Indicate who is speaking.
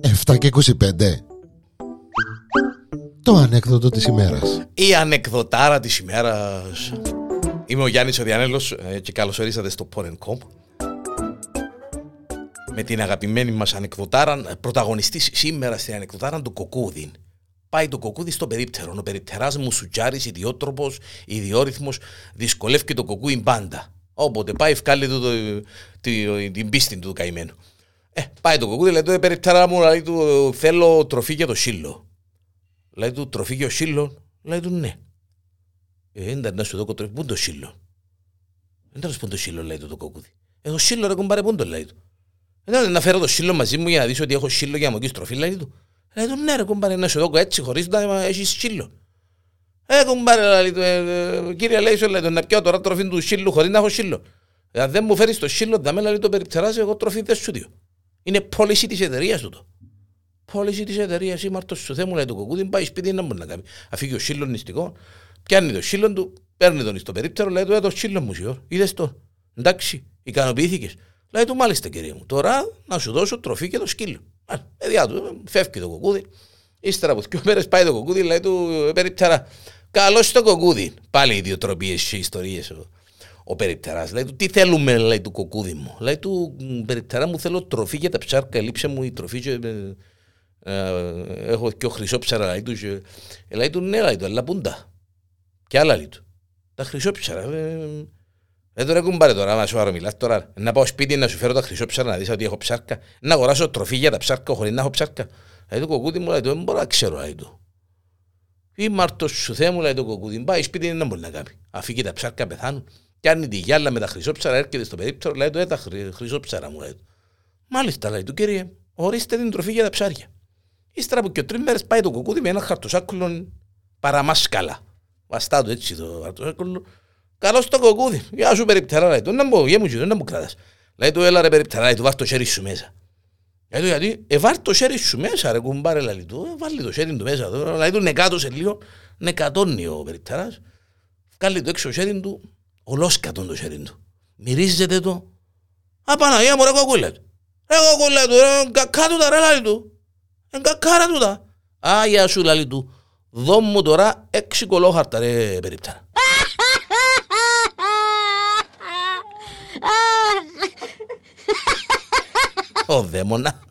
Speaker 1: Εφτά και 25 Το ανέκδοτο της ημέρας.
Speaker 2: Η ανεκδοτάρα της ημέρας. Είμαι ο Γιάννης ο Διανέλος ε, και καλώς ορίσατε στο Porn.com με την αγαπημένη μας ανεκδοτάρα πρωταγωνιστής σήμερα στην ανεκδοτάρα του Κοκούδιν. Πάει το κοκκούδι στο περίπτερο. Ο περιπτεράς μου σουτζάρης, ιδιότροπος, ιδιόρυθμος, δυσκολεύει το κοκκούδι πάντα. Όποτε πάει, ευκάλλει το, το, το, την πίστη του καημένου. Ε, πάει το κοκκούδι, λέει το περιπτερά μου, λέει του θέλω τροφή για το σύλλο. Λέει του τροφή για το σύλλο, λέει του ναι. Ε, δεν να σου δω τροφή, πού το σύλλο; Δεν να το σύλλο, λέει του το κοκκούδι. Ε, το σύλλο ρε κουμπάρε, πού το λέει του; Δεν να φέρω το σύλλο μαζί μου για να δεις ότι έχω σύλλο για να μου τροφή, λέει του. Λέει του ναι ρε κουμπάρε να σου δω έτσι χωρίς να έχεις σύλλο. Ε κουμπάρε λέει του, ε, κύριε λέει σου λέει του να πιάω τώρα τροφή του σύλλου χωρίς να έχω σύλλο. Αν δεν μου φέρεις το σύλλο θα με λέει το περιπτεράζει εγώ τροφή δεν σου δύο. Είναι πώληση της εταιρείας του το. Πώληση της εταιρείας ή μαρτός σου θέμου λέει το κοκκούδι πάει σπίτι να μπορεί να κάνει. Αφήγει ο σύλλο νηστικό, πιάνει το σύλλο του, παίρνει τον στο περίπτερο, λέει του ε το σύλλο μου σιωρ, είδες το. Εντάξει, ικανοποιήθηκες. Λέει του μάλιστα κύριε μου, τώρα να σου δώσω τροφή και το σκύλο. Παιδιά του, φεύγει το κοκκούδι. Ύστερα από δύο μέρες πάει το κοκκούδι, λέει του περιπτερά. Καλώς το κοκκούδι. Πάλι ιδιοτροπίε και ιστορίες. Ο περιπτεράς λέει του, τι θέλουμε, λέει του κοκκούδι μου. Λέει του, περιπτερά μου θέλω τροφή για τα ψάρκα. Λείψε μου η τροφή. Και, ε, ε, έχω και ο χρυσό ψάρα, λέει του. Και, ε, λέει του, ναι, λέει του, αλλά πούντα. Και άλλα λέει του. Τα χρυσό ψάρα. Ε, δεν το ρέκουν πάρε τώρα, να σου άρω μιλάς τώρα. Να πάω σπίτι να σου φέρω τα χρυσό ψάρκα, να δεις ότι έχω ψάρκα. Να αγοράσω τροφή για τα ψάρκα χωρίς να έχω ψάρκα. Δηλαδή το κοκκούτι μου λέει, δεν μπορώ να ξέρω, λέει του. Ή Μάρτος σου Θεέ μου λέει το κοκκούτι, πάει σπίτι δεν μπορεί να κάνει. Αφήκει τα ψάρκα πεθάνουν. Κάνει τη γυάλα με τα χρυσό ψάρα, έρχεται στο περίπτερο, λέει του, ε, τα χρυσό ψάρα μου λέει του. Μάλιστα λέει του, κύριε, ορίστε την τροφή για τα ψάρια. Ύστερα από και τρει μέρε πάει το κοκκούτι με ένα χαρτοσάκουλο παραμάσκαλα. Βαστά του έτσι το χαρτοσάκουλο Καλώς το κοκκούδι. Γεια σου περιπτερά, λέει του. Να μου, γεια μου, να μου κράτας. Λέει του, έλα ρε περιπτερά, λέει του, βάρ' το χέρι σου μέσα. Λέει του, γιατί, ε, βάρ' το χέρι σου μέσα, ρε κουμπάρε, λέει του, ε, βάλει το χέρι του μέσα. Λέει του, νεκάτωσε λίγο, νεκατώνει ο περιπτεράς. Βγάλει το έξω χέρι του, ολόσκατον το χέρι του. Μυρίζεται το. Α, Παναγία μου, ρε κοκκούλα του. Ρε κοκκούλα του, ρε, κακά του τα ρε, λέει του. Εν κακάρα του τα. Α, γεια σου, λέει του. Δώ μου τώρα έξι κολόχαρτα, ρε περιπτέρα. Ο δαίμονα.